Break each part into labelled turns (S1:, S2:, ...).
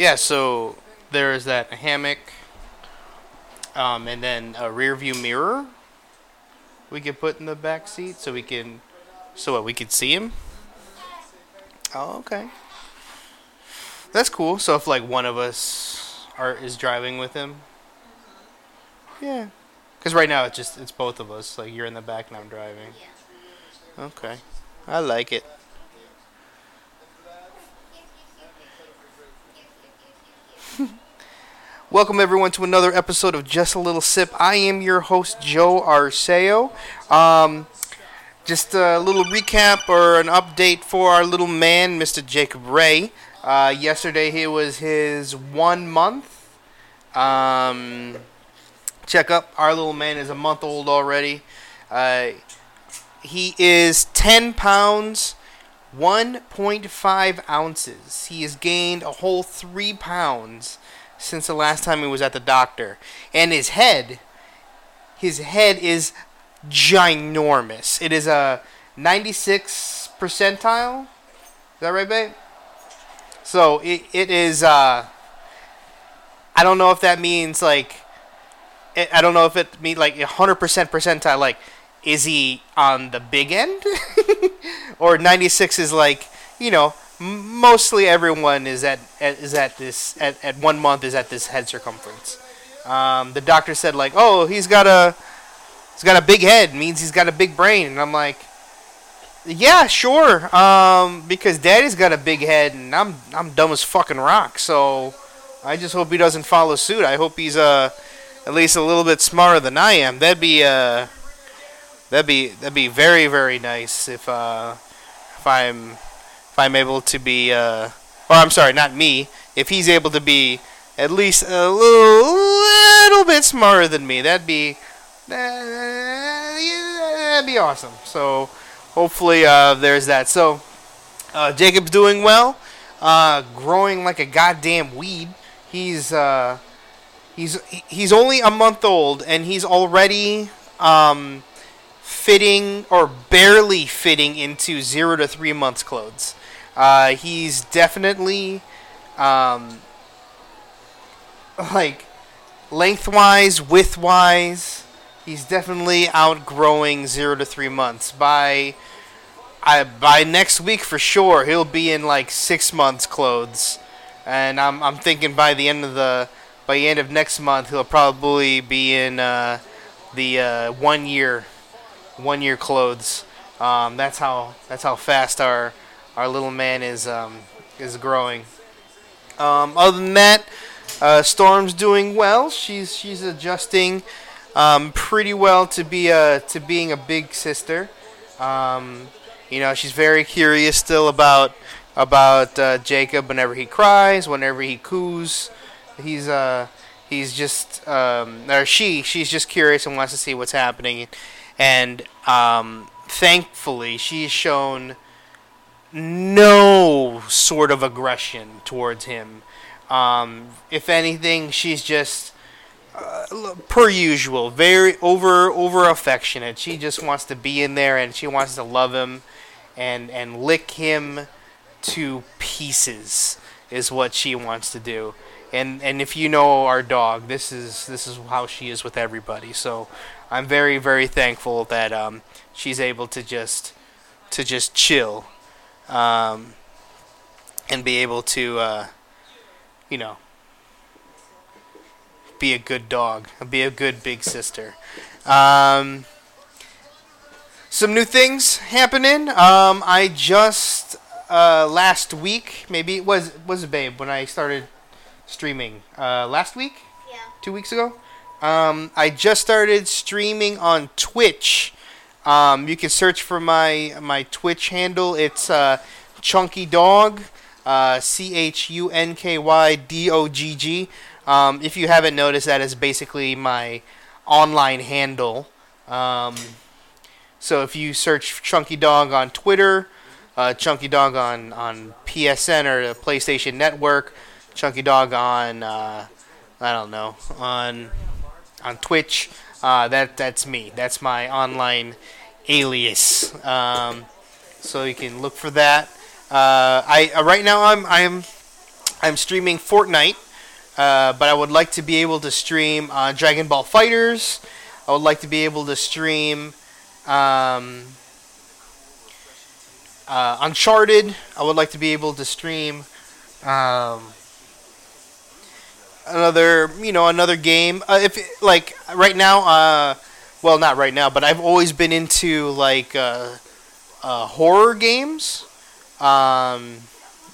S1: yeah, so there's that hammock, um, and then a rear view mirror we could put in the back seat so we can, so what we could see him. Oh, okay. That's cool. So if like one of us are is driving with him, yeah. Because right now it's just it's both of us. Like you're in the back and I'm driving. Okay, I like it. Welcome everyone to another episode of Just a Little Sip. I am your host Joe Arceo. Um, just a little recap or an update for our little man, Mr. Jacob Ray. Uh, yesterday he was his one month um, checkup. Our little man is a month old already. Uh, he is 10 pounds, 1.5 ounces. He has gained a whole 3 pounds since the last time he was at the doctor. And his head, his head is ginormous. It is a 96 percentile. Is that right, babe? So it, it is. Uh, I don't know if that means like. I don't know if it means like 100% percentile. Like, is he on the big end, or 96 is like you know mostly everyone is at, at is at this at, at one month is at this head circumference. Um, the doctor said like, oh, he's got a he's got a big head means he's got a big brain, and I'm like, yeah, sure, um, because Daddy's got a big head, and I'm I'm dumb as fucking rock, so I just hope he doesn't follow suit. I hope he's uh at least a little bit smarter than I am. That'd be uh that'd be that'd be very very nice if uh if I'm if I'm able to be, uh, or I'm sorry, not me, if he's able to be at least a little, little bit smarter than me, that'd be, that'd be awesome. So hopefully uh, there's that. So uh, Jacob's doing well, uh, growing like a goddamn weed. He's uh, he's he's only a month old and he's already um, fitting or barely fitting into zero to three months clothes. Uh, he's definitely um, like lengthwise, widthwise. He's definitely outgrowing zero to three months. By I, by next week for sure, he'll be in like six months clothes, and I'm I'm thinking by the end of the by the end of next month he'll probably be in uh, the uh, one year one year clothes. Um, that's how that's how fast our our little man is um, is growing. Um, other than that, uh, Storm's doing well. She's she's adjusting um, pretty well to be a to being a big sister. Um, you know, she's very curious still about about uh, Jacob. Whenever he cries, whenever he coos, he's uh he's just um, or she she's just curious and wants to see what's happening. And um, thankfully, she's shown no sort of aggression towards him. Um, if anything, she's just uh, per usual, very over over affectionate. She just wants to be in there and she wants to love him and and lick him to pieces is what she wants to do. And and if you know our dog, this is this is how she is with everybody. So I'm very very thankful that um, she's able to just to just chill um, and be able to, uh, you know, be a good dog, be a good big sister. Um, some new things happening. Um, I just uh, last week, maybe it was was it Babe when I started streaming uh, last week.
S2: Yeah.
S1: Two weeks ago. Um, I just started streaming on Twitch. Um, you can search for my my Twitch handle. It's uh, Chunky Dog, uh, C H U N K Y D O G G. Um, if you haven't noticed, that is basically my online handle. Um, so if you search Chunky Dog on Twitter, uh, Chunky Dog on, on PSN or the PlayStation Network, Chunky Dog on uh, I don't know on on Twitch. Uh, that that's me. That's my online alias. Um, so you can look for that. Uh, I uh, right now I'm I'm I'm streaming Fortnite, uh, but I would like to be able to stream uh, Dragon Ball FighterZ. I would like to be able to stream um, uh, Uncharted. I would like to be able to stream um, another, you know, another game. Uh, if like right now, uh, well, not right now, but I've always been into like uh, uh, horror games, um,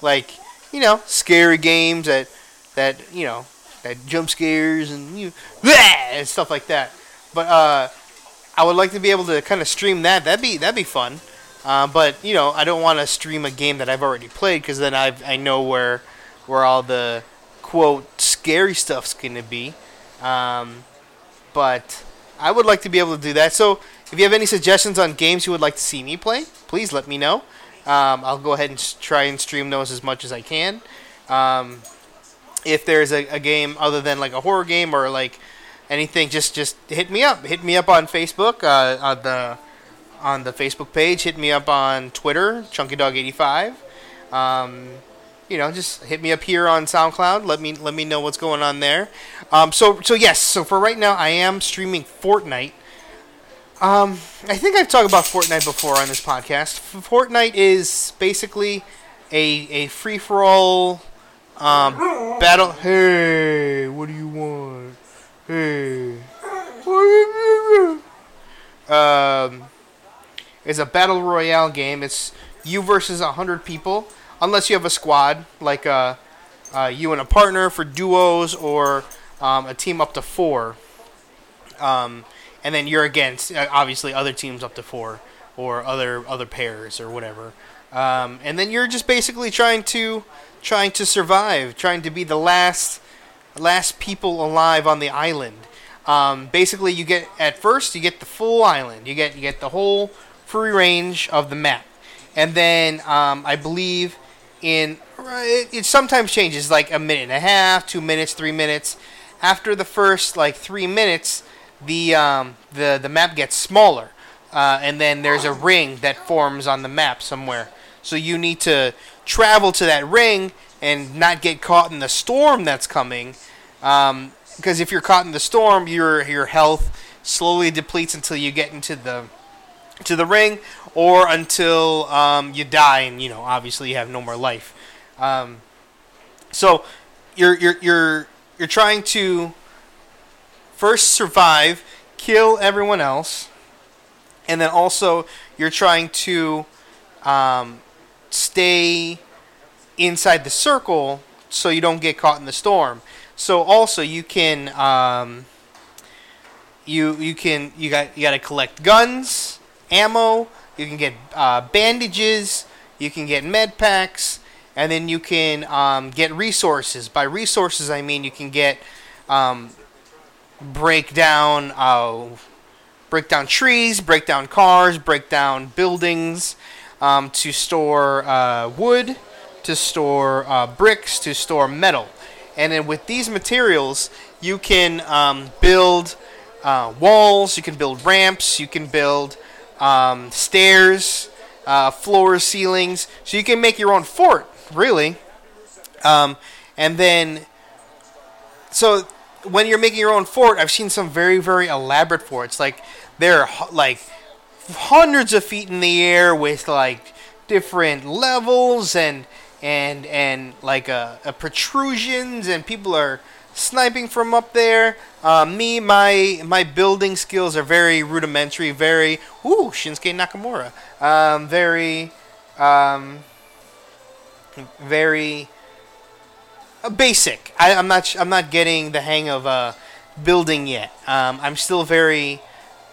S1: like you know, scary games that that you know that jump scares and you and stuff like that. But uh, I would like to be able to kind of stream that. That'd be that'd be fun. Uh, but you know, I don't want to stream a game that I've already played because then I I know where where all the quote scary stuff's gonna be. Um, but I would like to be able to do that. So if you have any suggestions on games you would like to see me play, please let me know. Um, I'll go ahead and try and stream those as much as I can. Um, if there's a, a game other than like a horror game or like anything, just just hit me up. Hit me up on Facebook uh, on the on the Facebook page. Hit me up on Twitter, ChunkyDog85. Um, you know, just hit me up here on SoundCloud. Let me let me know what's going on there. Um, so so yes, so for right now, I am streaming Fortnite. Um, I think I've talked about Fortnite before on this podcast. Fortnite is basically a a free for all um, battle. Hey, what do you want? Hey. Um, it's a battle royale game. It's you versus a hundred people, unless you have a squad like uh, uh, you and a partner for duos or um, a team up to four. Um, and then you're against uh, obviously other teams up to four or other other pairs or whatever. Um, and then you're just basically trying to trying to survive, trying to be the last last people alive on the island. Um, basically, you get at first you get the full island. You get you get the whole free range of the map, and then um, I believe in it, it sometimes changes like a minute and a half, two minutes, three minutes. After the first like three minutes, the um, the the map gets smaller, uh, and then there's a ring that forms on the map somewhere. So you need to travel to that ring and not get caught in the storm that's coming. Um, because if you're caught in the storm, your your health slowly depletes until you get into the to the ring, or until um, you die, and you know obviously you have no more life. Um, so you're you're you're you're trying to first survive, kill everyone else, and then also you're trying to um, stay inside the circle so you don't get caught in the storm. So also you can um, you you can you got you got to collect guns, ammo. You can get uh, bandages. You can get med packs, and then you can um, get resources. By resources, I mean you can get um, break down uh, break down trees, break down cars, break down buildings um, to store uh, wood, to store uh, bricks, to store metal. And then with these materials, you can um, build uh, walls, you can build ramps, you can build um, stairs, uh, floors, ceilings. So you can make your own fort, really. Um, and then, so when you're making your own fort, I've seen some very, very elaborate forts. Like they're like hundreds of feet in the air with like different levels and and and like uh, uh, protrusions and people are sniping from up there. Uh, me, my my building skills are very rudimentary, very ooh Shinsuke Nakamura, um, very um, very uh, basic. I, I'm not I'm not getting the hang of uh, building yet. Um, I'm still very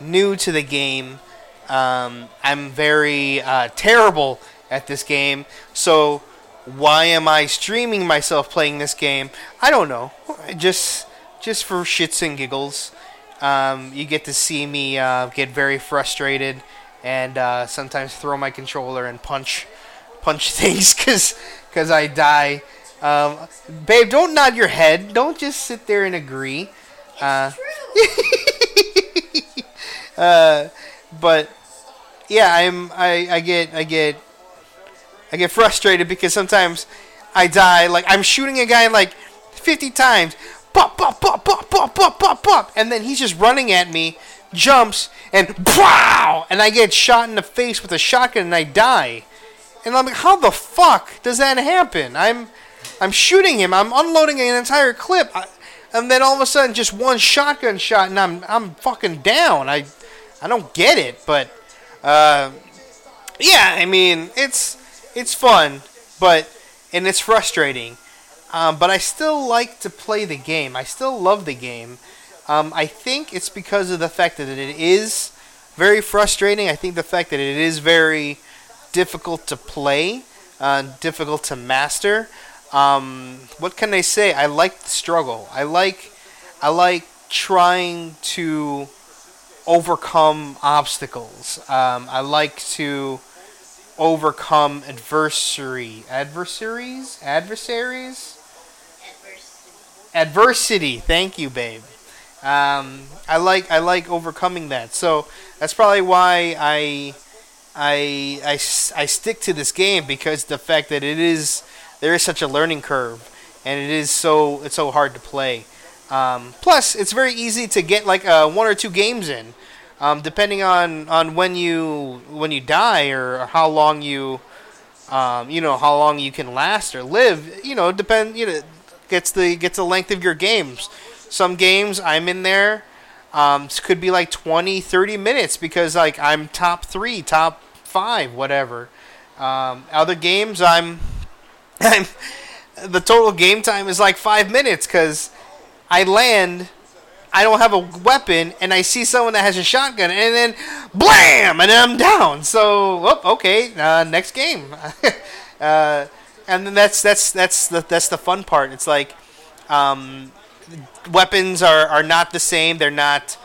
S1: new to the game. Um, I'm very uh, terrible at this game. So why am I streaming myself playing this game? I don't know. Just just for shits and giggles. Um, you get to see me uh, get very frustrated and uh, sometimes throw my controller and punch punch things because cause I die. Um, babe, don't nod your head. Don't just sit there and agree. Uh, uh, but yeah, I'm I, I get I get I get frustrated because sometimes I die. Like I'm shooting a guy like 50 times. Pop, pop, pop, pop, pop, pop, pop, pop, and then he's just running at me, jumps, and wow! And I get shot in the face with a shotgun and I die. And I'm like, how the fuck does that happen? I'm, I'm shooting him. I'm unloading an entire clip, I, and then all of a sudden, just one shotgun shot, and I'm, I'm fucking down. I, I don't get it, but, uh, yeah. I mean, it's, it's fun, but, and it's frustrating. Um, but I still like to play the game. I still love the game. Um, I think it's because of the fact that it is very frustrating. I think the fact that it is very difficult to play, uh, difficult to master. Um, what can I say? I like the struggle. I like, I like trying to overcome obstacles. Um, I like to overcome adversary, adversaries, adversaries adversity. Thank you, babe. Um, I like I like overcoming that. So that's probably why I, I I I stick to this game because the fact that it is there is such a learning curve and it is so it's so hard to play. Um, plus, it's very easy to get like uh, one or two games in, um, depending on, on when you when you die or how long you um, you know how long you can last or live. You know, depend you know gets the gets the length of your games. Some games I'm in there um, could be like 20, 30 minutes because like I'm top three, top five, whatever. Um, other games I'm, I'm the total game time is like five minutes because I land. I don't have a weapon, and I see someone that has a shotgun, and then blam, and then I'm down. So, oh, okay, uh, next game. uh, and then that's that's that's the that's the fun part. It's like um, weapons are, are not the same. They're not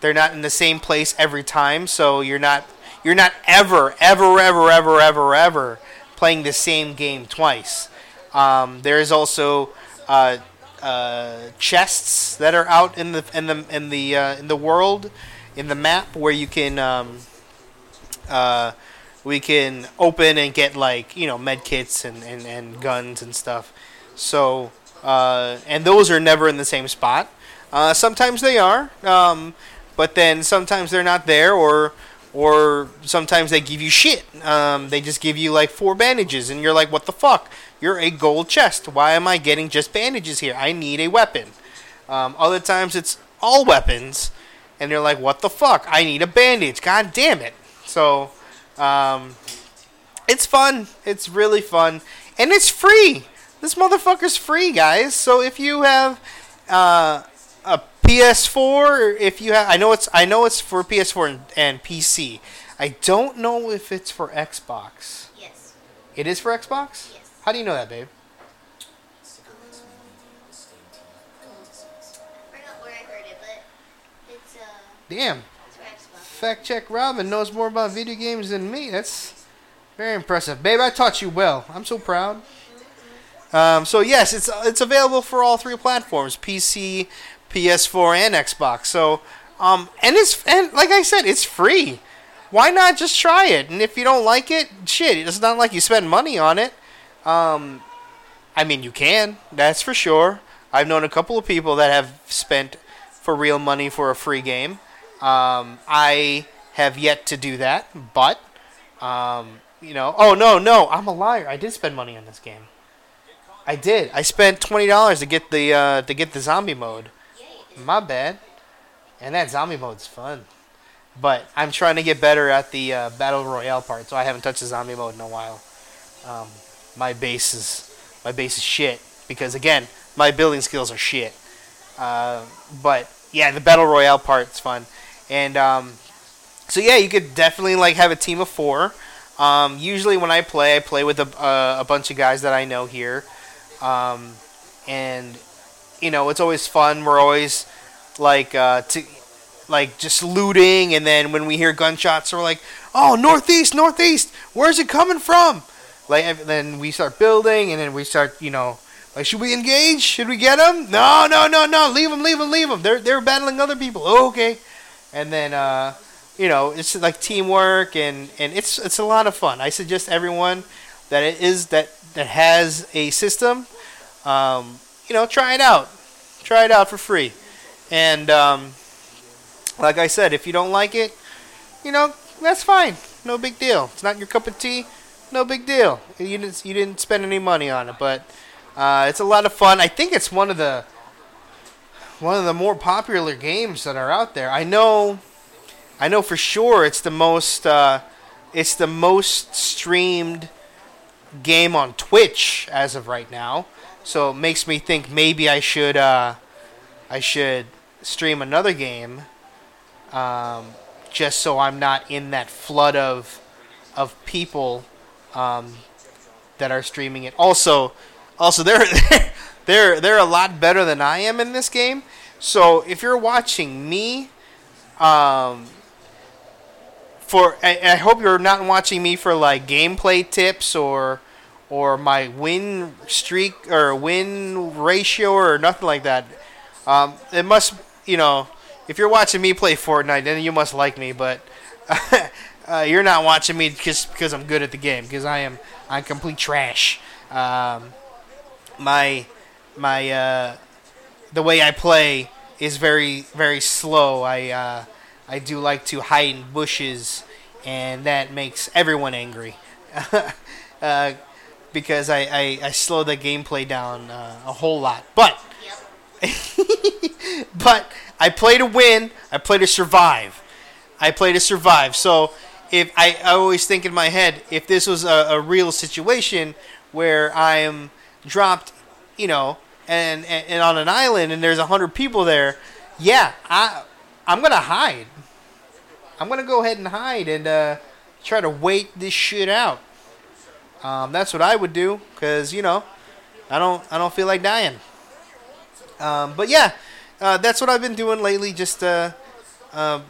S1: they're not in the same place every time. So you're not you're not ever ever ever ever ever ever playing the same game twice. Um, there is also uh, uh, chests that are out in the in the in the uh, in the world in the map where you can um, uh, we can open and get like you know med kits and, and, and guns and stuff. So uh, and those are never in the same spot. Uh, sometimes they are, um, but then sometimes they're not there, or or sometimes they give you shit. Um, they just give you like four bandages, and you're like, what the fuck? You're a gold chest. Why am I getting just bandages here? I need a weapon. Um, other times it's all weapons, and they're like, what the fuck? I need a bandage. God damn it. So um, it's fun. It's really fun, and it's free. This motherfucker's free, guys. So if you have uh, a PS4, if you have, I know it's I know it's for PS4 and, and PC. I don't know if it's for Xbox.
S2: Yes.
S1: It is for Xbox.
S2: Yes.
S1: How do you know that, babe?
S2: I forgot where I heard it, but it's uh,
S1: Damn. Fact check Robin knows more about video games than me. That's very impressive. Babe, I taught you well. I'm so proud. Um, so yes, it's it's available for all three platforms: PC, PS4, and Xbox. So, um, and it's and like I said, it's free. Why not just try it? And if you don't like it, shit, it's not like you spend money on it. Um, I mean, you can. That's for sure. I've known a couple of people that have spent for real money for a free game. Um, I have yet to do that, but um, you know, oh no, no, I'm a liar. I did spend money on this game. I did. I spent twenty dollars to get the uh, to get the zombie mode. My bad. And that zombie mode's fun. But I'm trying to get better at the uh, battle royale part, so I haven't touched the zombie mode in a while. Um, my base is my base is shit because again, my building skills are shit. Uh, but yeah, the battle royale part's fun, and um, so yeah, you could definitely like have a team of four. Um, usually when I play, I play with a, uh, a bunch of guys that I know here, um, and you know it's always fun. We're always like uh, to like just looting, and then when we hear gunshots, we're like, "Oh, northeast, northeast! Where's it coming from?" Like then we start building, and then we start, you know, like, should we engage? Should we get them? No, no, no, no! Leave them, leave them, leave them. They're they're battling other people. Oh, okay, and then uh, you know it's like teamwork, and and it's it's a lot of fun. I suggest everyone that it is that that has a system, um, you know, try it out. Try it out for free. And um, like I said, if you don't like it, you know, that's fine. No big deal. It's not your cup of tea. No big deal. You didn't you didn't spend any money on it, but uh, it's a lot of fun. I think it's one of the one of the more popular games that are out there. I know, I know for sure it's the most uh, it's the most streamed game on Twitch as of right now. So it makes me think maybe I should uh, I should stream another game, um, just so I'm not in that flood of of people um, that are streaming it. Also, also they're they're they're a lot better than I am in this game. So if you're watching me, um, for I, I hope you're not watching me for like gameplay tips or or my win streak or win ratio or nothing like that. Um, it must you know if you're watching me play Fortnite, then you must like me. But uh, you're not watching me just because I'm good at the game because I am I'm complete trash. Um, my my uh, the way I play is very very slow. I uh, I do like to hide in bushes, and that makes everyone angry. uh, because I, I, I slow the gameplay down uh, a whole lot. But but I play to win. I play to survive. I play to survive. So if I, I always think in my head, if this was a, a real situation where I am dropped, you know, and, and, and on an island and there's a hundred people there, yeah, I I'm gonna hide. I'm gonna go ahead and hide and uh, try to wait this shit out. Um, that's what I would do, cause you know, I don't I don't feel like dying. Um, but yeah, uh, that's what I've been doing lately. Just uh, uh,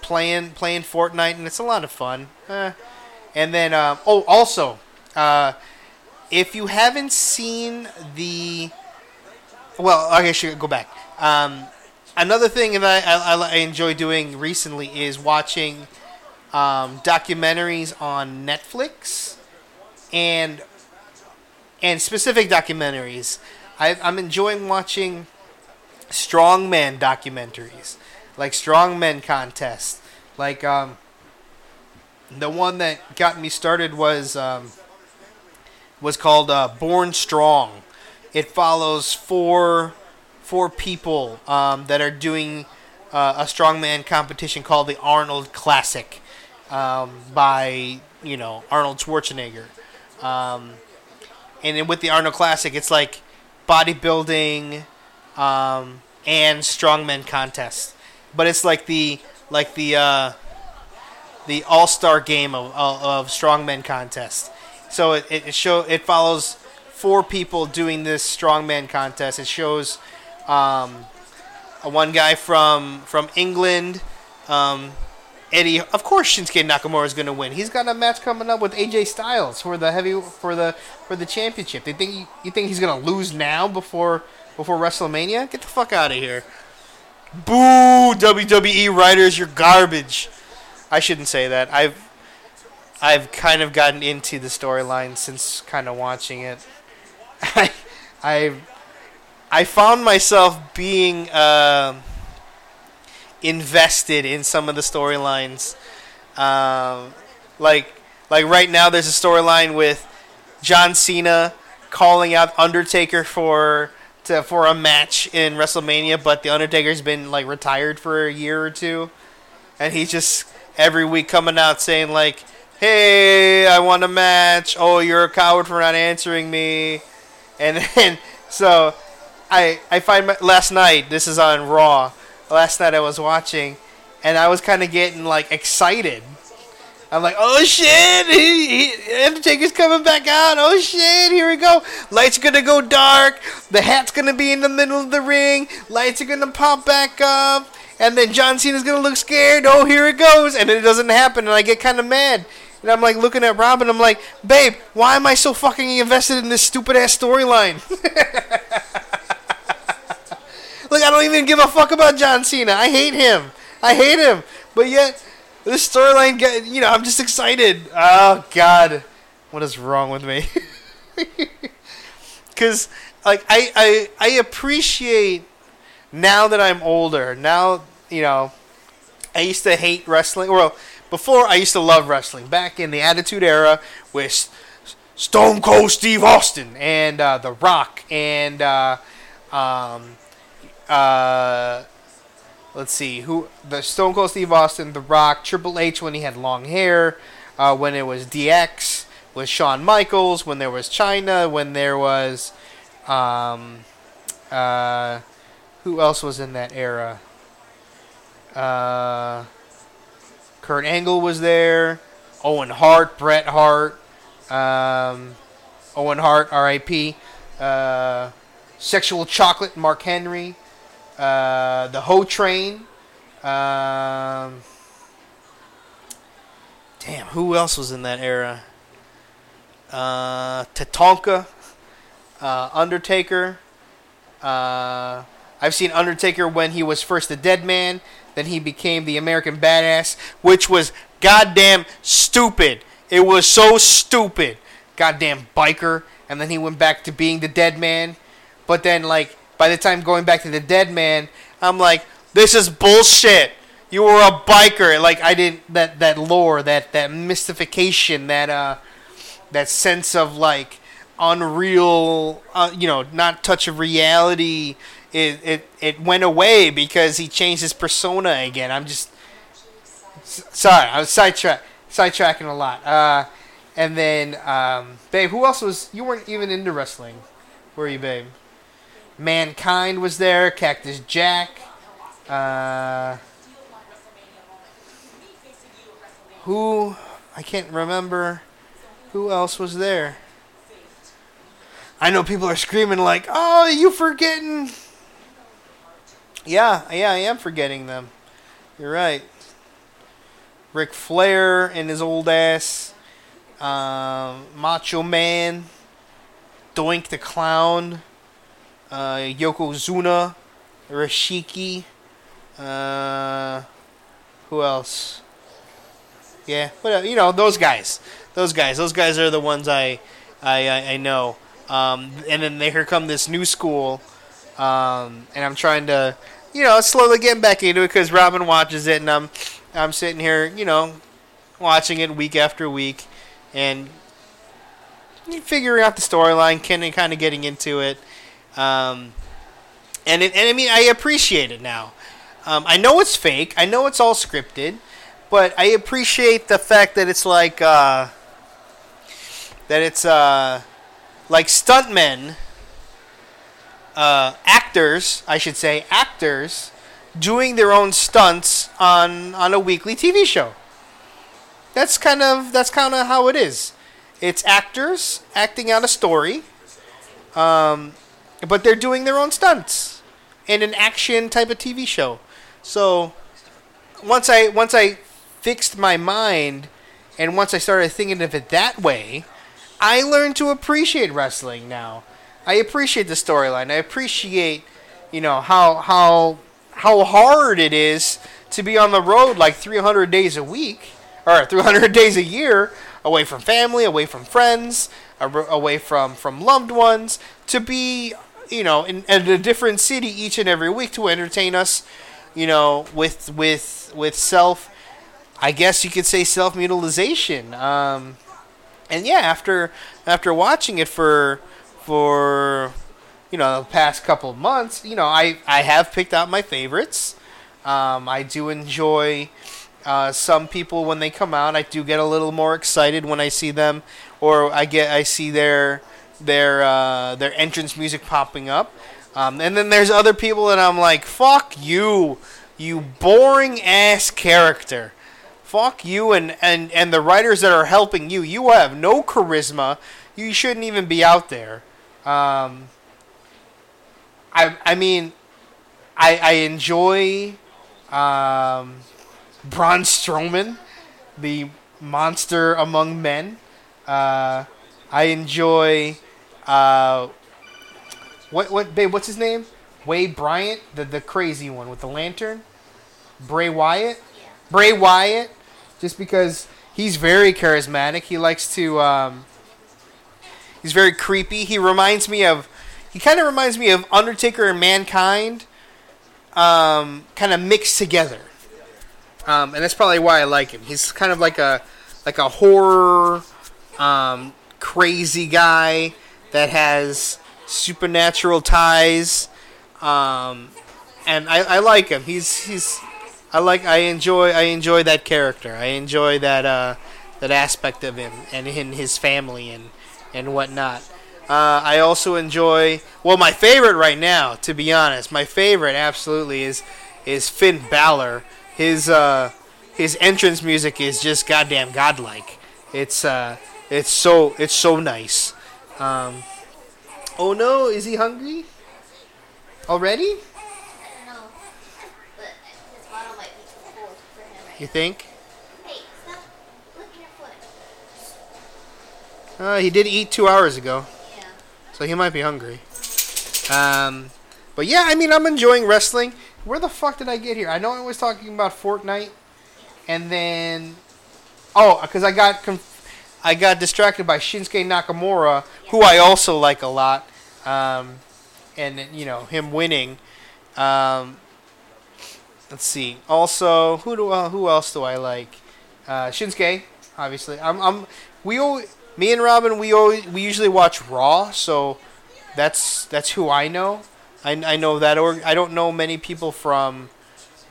S1: playing playing Fortnite, and it's a lot of fun. Uh, and then uh, oh, also, uh, if you haven't seen the, well, I should go back. Um, another thing that I, I, I enjoy doing recently is watching um, documentaries on Netflix and and specific documentaries. I, I'm enjoying watching strongman documentaries, like strongman contests. Like um, the one that got me started was um, was called uh, Born Strong. It follows four four people um, that are doing uh, a strongman competition called the Arnold Classic um, by you know Arnold Schwarzenegger. Um, and then with the Arnold Classic, it's like bodybuilding um, and strongman contest. But it's like the like the uh, the all star game of, of, of strongman contest. So it, it show it follows four people doing this strongman contest. It shows um, a one guy from from England. Um, Eddie, of course, Shinsuke Nakamura is going to win. He's got a match coming up with AJ Styles for the heavy for the for the championship. They think you think he's going to lose now before before WrestleMania? Get the fuck out of here! Boo, WWE writers, you're garbage. I shouldn't say that. I've I've kind of gotten into the storyline since kind of watching it. I I I found myself being. Uh, invested in some of the storylines. Um, like like right now, there's a storyline with John Cena calling out Undertaker for to for a match in WrestleMania, but the Undertaker's been like retired for a year or two, and he's just every week coming out saying like, "Hey, I want a match. Oh, you're a coward for not answering me," and then so I I find my, last night this is on Raw last night I was watching, and I was kind of getting like excited. I'm like, oh shit, he, he, Undertaker's coming back out. Oh shit, here we go. Lights gonna go dark. The hat's gonna be in the middle of the ring. Lights are gonna pop back up. And then John Cena's gonna look scared. Oh, here it goes. And it doesn't happen, and I get kind of mad. And I'm like looking at Robin. I'm like, babe, why am I so fucking invested in this stupid ass storyline? Like I don't even give a fuck about John Cena. I hate him. I hate him. But yet this storyline you know, I'm just excited. Oh god. What is wrong with me? Because like I, I I appreciate now that I'm older. Now you know, I used to hate wrestling. Well, before I used to love wrestling. Back in the Attitude Era with Stone Cold Steve Austin and uh, The Rock and uh, um, uh, let's see who the Stone Cold Steve Austin, The Rock, Triple H when he had long hair, uh, when it was DX with Shawn Michaels, when there was Chyna, when there was um, uh, who else was in that era? Kurt Angle was there. Owen Hart, Bret Hart, um, Owen Hart, R.I.P. Uh, Sexual Chocolate, Mark Henry, uh, the Ho Train. Um, damn, who else was in that era? Uh, Tatanka, uh, Undertaker. Uh, I've seen Undertaker when he was first a dead man, then he became the American Badass, which was goddamn stupid. It was so stupid. Goddamn biker. And then he went back to being the dead man. But then, like, by the time going back to the dead man, I'm like, this is bullshit. You were a biker. Like, I didn't, that, that lore, that, that mystification, that, uh, that sense of, like, unreal, uh, you know, not touch of reality. It, it, it went away because he changed his persona again. I'm just, sorry, I was sidetrack, sidetracking a lot. Uh, and then, um, babe, who else was? You weren't even into wrestling, were you, babe? Mankind was there. Cactus Jack. Uh, who? I can't remember. Who else was there? I know people are screaming like, "Oh, you forgetting?" Yeah, yeah, I am forgetting them. You're right. Ric Flair and his old ass, um, Macho Man, Doink the Clown, uh, Yokozuna, Rashiki, uh, who else? Yeah, but you know those guys, those guys, those guys are the ones I, I, I, I know. Um, and then here come this new school, um, and I'm trying to, you know, slowly getting back into it because Robin watches it, and I'm, I'm sitting here, you know, watching it week after week, and figuring out the storyline, kind of, kind of getting into it. Um, and it, and I mean, I appreciate it now. Um, I know it's fake. I know it's all scripted, but I appreciate the fact that it's like uh, that it's uh, like stuntmen, uh, actors, I should say, actors doing their own stunts on on a weekly TV show. That's kind of that's kind of how it is. It's actors acting out a story, um, but they're doing their own stunts in an action type of TV show. So once I once I fixed my mind and once I started thinking of it that way, I learned to appreciate wrestling now. I appreciate the storyline. I appreciate, you know, how how how hard it is to be on the road like 300 days a week or 300 days a year away from family, away from friends, away from from loved ones to be, you know, in, in a different city each and every week to entertain us, you know, with with with self I guess you could say self mutilization. Um, and yeah, after after watching it for for you know the past couple months, you know I I have picked out my favorites. Um, I do enjoy uh, some people when they come out. I do get a little more excited when I see them, or I get I see their their uh, their entrance music popping up. Um, and then there's other people that I'm like, fuck you, you boring ass character fuck you and, and, and the writers that are helping you. You have no charisma. You shouldn't even be out there. Um, I, I mean, I, I enjoy um, Braun Strowman, the monster among men. Uh, I enjoy uh, what what babe? What's his name? Wade Bryant, the the crazy one with the lantern. Bray Wyatt. Bray Wyatt, just because he's very charismatic. He likes to um, He's very creepy. He reminds me of he kind of reminds me of Undertaker and Mankind, um, kind of mixed together. Um, and that's probably why I like him. He's kind of like a like a horror um, crazy guy that has supernatural ties. Um, and I, I like him. He's he's I like I enjoy I enjoy that character. I enjoy that uh, that aspect of him and in his family and and whatnot. Uh, I also enjoy well my favorite right now, to be honest. My favorite absolutely is is Finn Balor. His uh, his entrance music is just goddamn godlike. It's uh, it's so it's so nice. Um, oh no, is he hungry? Already?
S2: I. But his bottle might be too cold for him right
S1: You think?
S2: Hey, stop licking your foot.
S1: Uh, he did eat two hours ago,
S2: Yeah.
S1: so he might be hungry. Um, but yeah, I mean, I'm enjoying wrestling. Where the fuck did I get here? I know I was talking about Fortnite, and then oh, because I got conf- I got distracted by Shinsuke Nakamura, who I also like a lot, um, and you know him winning. Um, let's see. Also, who do uh, who else do I like? Uh, Shinsuke, obviously. I'm, I'm we always, me and Robin we always we usually watch Raw, so that's that's who I know. I, I know that or I don't know many people from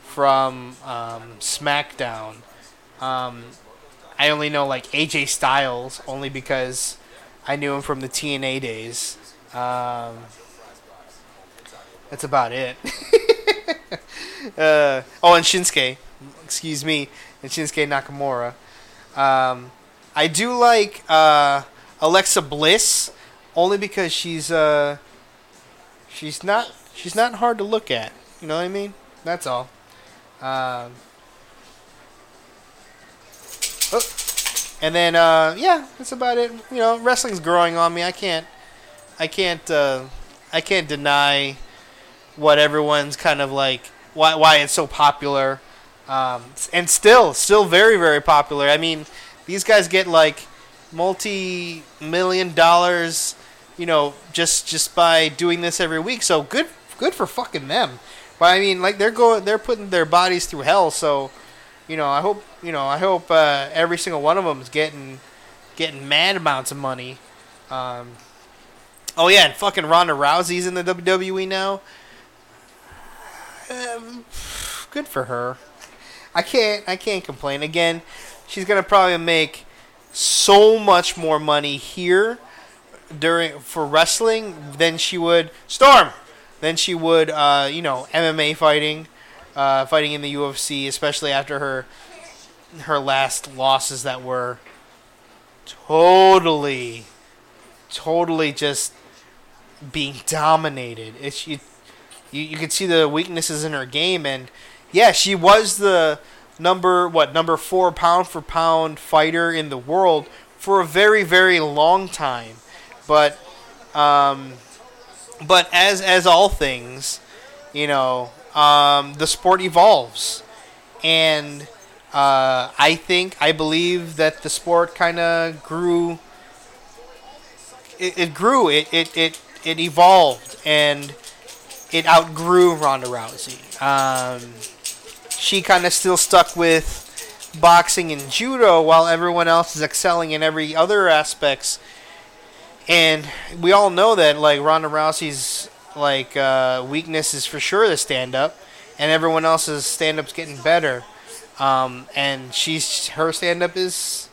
S1: from um, SmackDown. Um, I only know like AJ Styles only because I knew him from the TNA days. Um, that's about it. uh, oh, and Shinsuke, excuse me, and Shinsuke Nakamura. Um, I do like uh, Alexa Bliss only because she's uh, she's not she's not hard to look at. You know what I mean? That's all. Um, oh, and then uh, yeah, that's about it. You know, wrestling's growing on me. I can't I can't uh, I can't deny what everyone's kind of like why why it's so popular. Um, and still still very very popular. I mean, these guys get like multi million dollars you know, just just by doing this every week. So good, good for fucking them. But I mean, like they're going, they're putting their bodies through hell. So, you know, I hope, you know, I hope uh, every single one of them is getting getting mad amounts of money. Um, oh yeah, and fucking Ronda Rousey's in the WWE now. Um, good for her. I can't, I can't complain. Again, she's gonna probably make so much more money here during for wrestling than she would Storm, than she would uh, you know MMA fighting, uh, fighting in the UFC, especially after her her last losses that were totally, totally just being dominated. It's you, you you could see the weaknesses in her game, and yeah, she was the number what number four pound for pound fighter in the world for a very very long time but um, but as as all things, you know, um, the sport evolves, and uh, I think I believe that the sport kind of grew. It, it grew. It, it it it evolved, and it outgrew Ronda Rousey. Um, she kind of still stuck with boxing and judo, while everyone else is excelling in every other aspects and we all know that like Ronda Rousey's like uh, weakness is for sure the stand up, and everyone else's stand up's getting better. Um, and she's her stand up is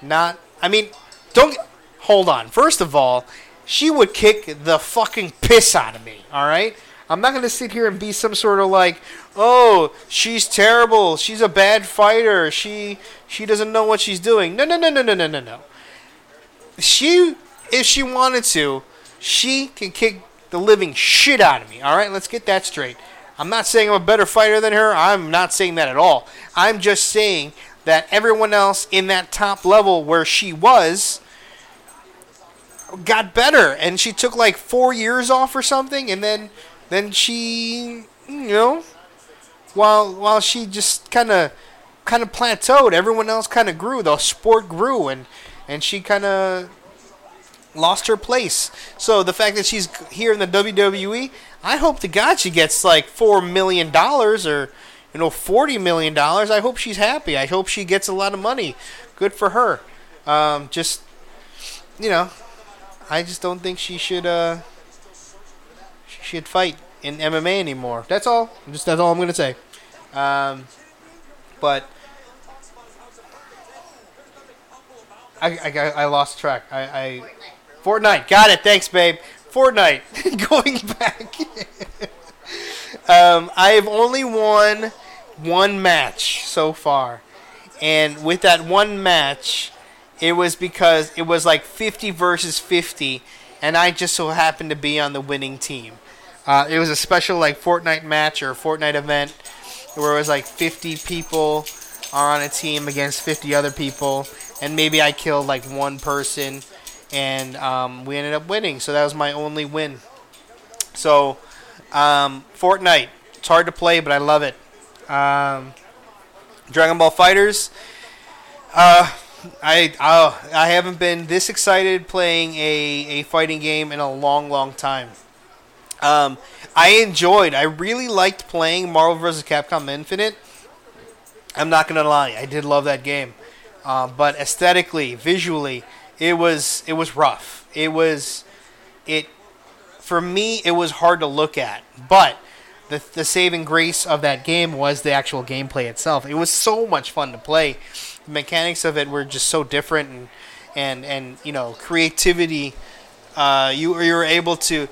S1: not. I mean, don't hold on. First of all, she would kick the fucking piss out of me. All right. I'm not gonna sit here and be some sort of like, oh, she's terrible. She's a bad fighter. She she doesn't know what she's doing. No, no, no, no, no, no, no, no. She if she wanted to, she can kick the living shit out of me. All right, let's get that straight. I'm not saying I'm a better fighter than her. I'm not saying that at all. I'm just saying that everyone else in that top level where she was got better and she took like 4 years off or something and then then she you know while while she just kind of kind of plateaued everyone else kind of grew the sport grew and and she kind of lost her place. So the fact that she's here in the WWE, I hope to God she gets like four million dollars or you know forty million dollars. I hope she's happy. I hope she gets a lot of money. Good for her. Um, just you know, I just don't think she should uh she should fight in MMA anymore. That's all. Just that's all I'm gonna say. Um, but I, I, I lost track. I, I
S2: Fortnite.
S1: Got it. Thanks, babe. Fortnite. Going back. um, I have only won one match so far. And with that one match, it was because it was like 50 versus 50. And I just so happened to be on the winning team. Uh, it was a special like Fortnite match or Fortnite event where it was like 50 people on a team against 50 other people. And maybe I killed like one person and um, we ended up winning. So that was my only win. So, um, Fortnite. It's hard to play, but I love it. Um, Dragon Ball FighterZ. Uh, I oh, I haven't been this excited playing a, a fighting game in a long, long time. Um, I enjoyed. I really liked playing Marvel vs. Capcom Infinite. I'm not gonna lie. I did love that game, uh, but aesthetically, visually, it was it was rough. It was it for me. It was hard to look at, but the the saving grace of that game was the actual gameplay itself. It was so much fun to play. The mechanics of it were just so different, and and and you know creativity. Uh, you you were able to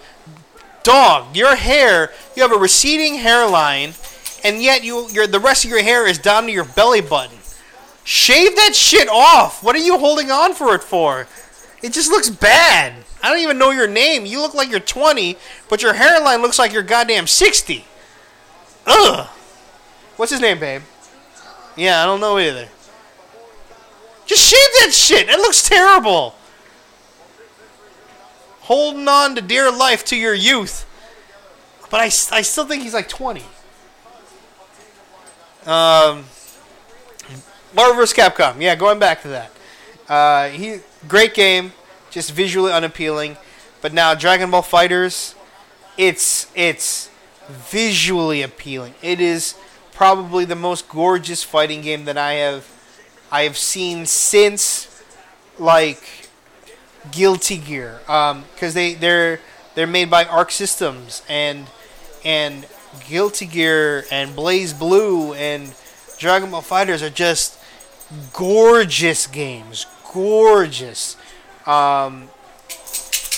S1: dog your hair. You have a receding hairline, and yet you the rest of your hair is down to your belly button. Shave that shit off. What are you holding on for it for? It just looks bad. I don't even know your name. You look like you're 20, but your hairline looks like you're goddamn 60. Ugh. What's his name, babe? Yeah, I don't know either. Just shave that shit. It looks terrible. Holding on to dear life to your youth. But I, I still think he's like 20. Um, Marvel vs. Capcom. Yeah, going back to that. Uh, he great game, just visually unappealing. But now Dragon Ball FighterZ, it's it's visually appealing. It is probably the most gorgeous fighting game that I have I have seen since like Guilty Gear, because they they're they're made by Arc Systems and and Guilty Gear and BlazBlue and Dragon Ball FighterZ are just gorgeous games, gorgeous. Um,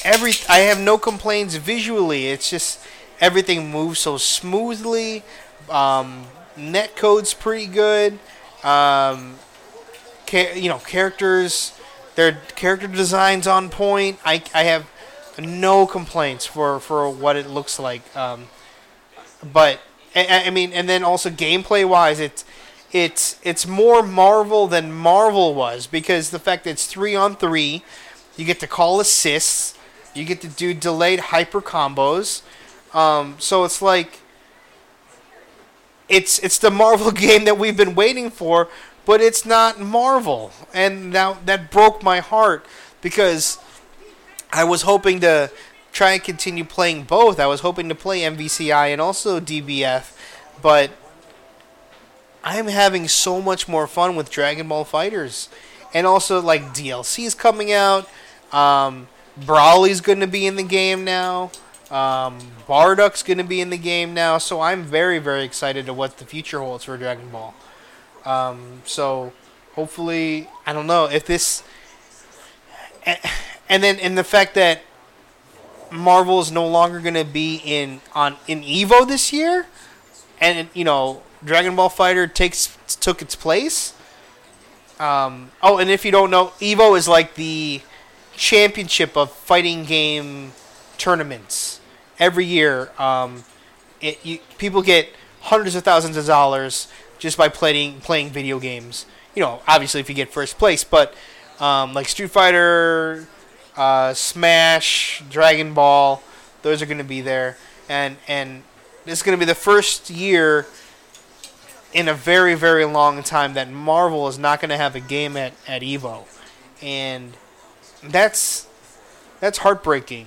S1: every I have no complaints visually. It's just everything moves so smoothly. Um, net code's pretty good. Um, ca- you know, characters, their character designs on point. I, I have no complaints for, for what it looks like. Um, but I, I mean, and then also gameplay wise, it's it's it's more Marvel than Marvel was because the fact that it's three on three, you get to call assists, you get to do delayed hyper combos. Um, so it's like it's it's the Marvel game that we've been waiting for, but it's not Marvel, and now that broke my heart because I was hoping to try and continue playing both. I was hoping to play MVCI and also DBF, but I'm having so much more fun with Dragon Ball FighterZ, and also like DLC's coming out. Um, going to be in the game now. Um, Bardock's going to be in the game now, so I'm very very excited to what the future holds for Dragon Ball. Um, so hopefully, I don't know if this, and then and the fact that Marvel is no longer going to be in on in Evo this year, and you know Dragon Ball Fighter takes took its place. Um, oh, and if you don't know, Evo is like the championship of fighting game tournaments every year. Um, it you, people get hundreds of thousands of dollars just by playing playing video games. You know, obviously if you get first place, but um, like Street Fighter, uh, Smash, Dragon Ball, those are going to be there, and and this is going to be the first year in a very very long time that Marvel is not going to have a game at at Evo, and that's that's heartbreaking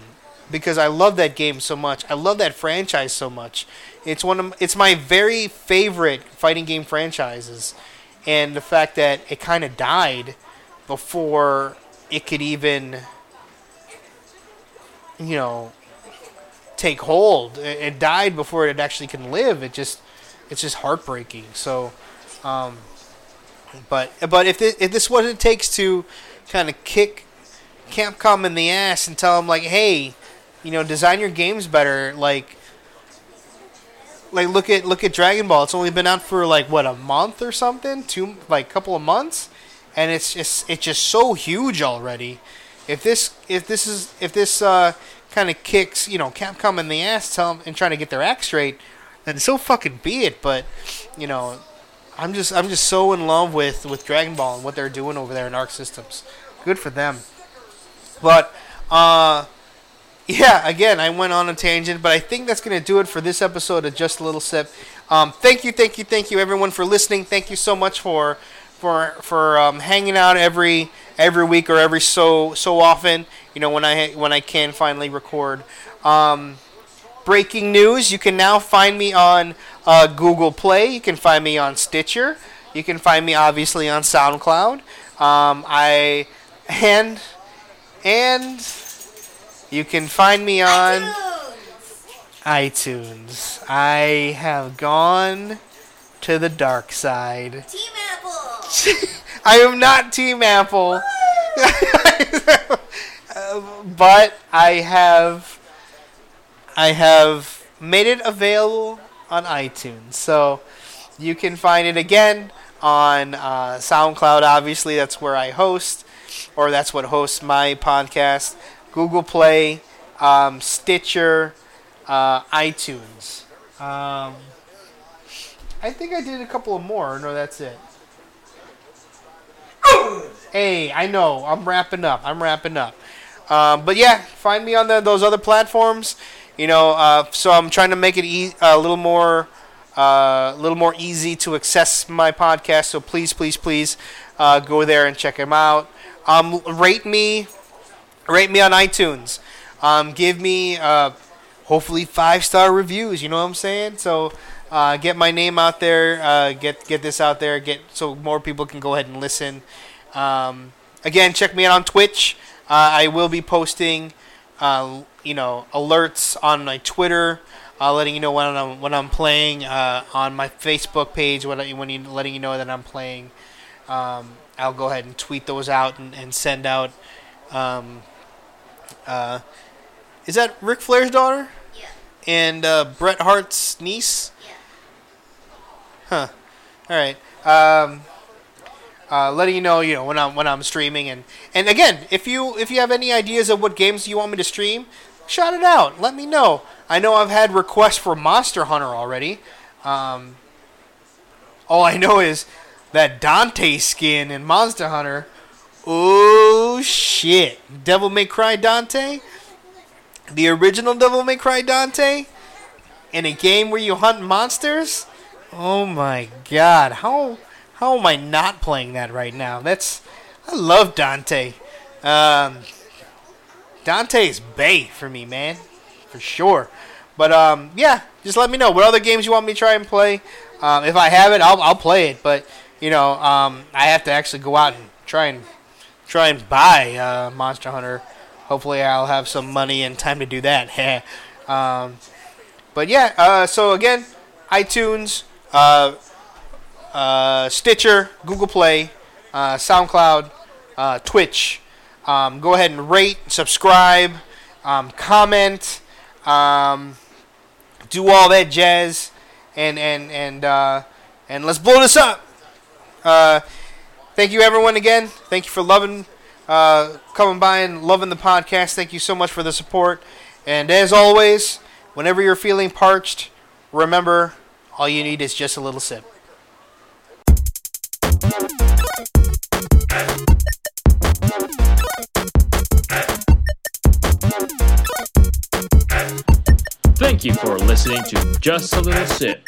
S1: because I love that game so much. I love that franchise so much. It's one of it's my very favorite fighting game franchises, and the fact that it kind of died before it could even, you know, take hold. It, it died before it actually can live. It just it's just heartbreaking. So, um, but but if this, if this is what it takes to kind of kick Capcom in the ass and tell them like, hey, you know, design your games better. Like, like look at look at Dragon Ball. It's only been out for like what a month or something, two like couple of months, and it's just it's just so huge already. If this if this is if this uh, kind of kicks you know Capcom in the ass, tell them and trying to get their act straight, then so fucking be it. But you know, I'm just I'm just so in love with with Dragon Ball and what they're doing over there in Arc Systems. Good for them. But uh, yeah, again, I went on a tangent, but I think that's going to do it for this episode of Just a Little Sip. Um, thank you, thank you, thank you, everyone, for listening. Thank you so much for for for um, hanging out every every week or every so so often. You know, when I when I can finally record. Um, breaking news: You can now find me on uh, Google Play. You can find me on Stitcher. You can find me obviously on SoundCloud. Um, I and and you can find me on iTunes. I have gone to the dark side.
S2: Team Apple.
S1: I am not Team Apple. but I have I have made it available on iTunes. So you can find it again on uh, SoundCloud. Obviously, that's where I host, or that's what hosts my podcast. Google Play, um, Stitcher, uh, iTunes. Um, I think I did a couple of more. No, that's it. Hey, I know. I'm wrapping up. I'm wrapping up. Um, but yeah, find me on the, those other platforms. You know, uh, so I'm trying to make it e- a little more, uh, a little more easy to access my podcast. So please, please, please, uh, go there and check them out. Um, rate me, rate me on iTunes. Um, give me, uh, hopefully five star reviews. You know what I'm saying? So. Uh, get my name out there. Uh, get get this out there. Get so more people can go ahead and listen. Um, again, check me out on Twitch. Uh, I will be posting, uh, you know, alerts on my Twitter, uh, letting you know when I'm when I'm playing. On my Facebook page, when I, when you letting you know that I'm playing. Um, I'll go ahead and tweet those out and, and send out. Um, uh, is that Ric Flair's daughter
S2: Yeah.
S1: and uh, Bret Hart's niece?
S2: Yeah.
S1: Huh. All right. Um, uh, letting you know, you know, when I'm when I'm streaming, and and again, if you if you have any ideas of what games you want me to stream, shout it out. Let me know. I know I've had requests for Monster Hunter already. Um, all I know is that Dante skin in Monster Hunter. Oh shit! Devil May Cry Dante, the original Devil May Cry Dante, in a game where you hunt monsters. Oh my god, how how am I not playing that right now? That's I love Dante. Um, Dante's Bay for me, man, for sure. But um, yeah, just let me know what other games you want me to try and play. Um, if I have it, I'll I'll play it. But you know, um, I have to actually go out and try and try and buy uh, Monster Hunter. Hopefully, I'll have some money and time to do that. um, but yeah, uh, so again, iTunes, uh, uh, Stitcher, Google Play, uh, SoundCloud, Twitch. Um, go ahead and rate, subscribe, um, comment, um, do all that jazz, and and and and let's blow this up. Thank you, everyone, again. Thank you for loving, uh, coming by and loving the podcast. Thank you so much for the support. And as always, whenever you're feeling parched, remember all you need is just a little sip.
S3: Thank you for listening to Just a Little Sip.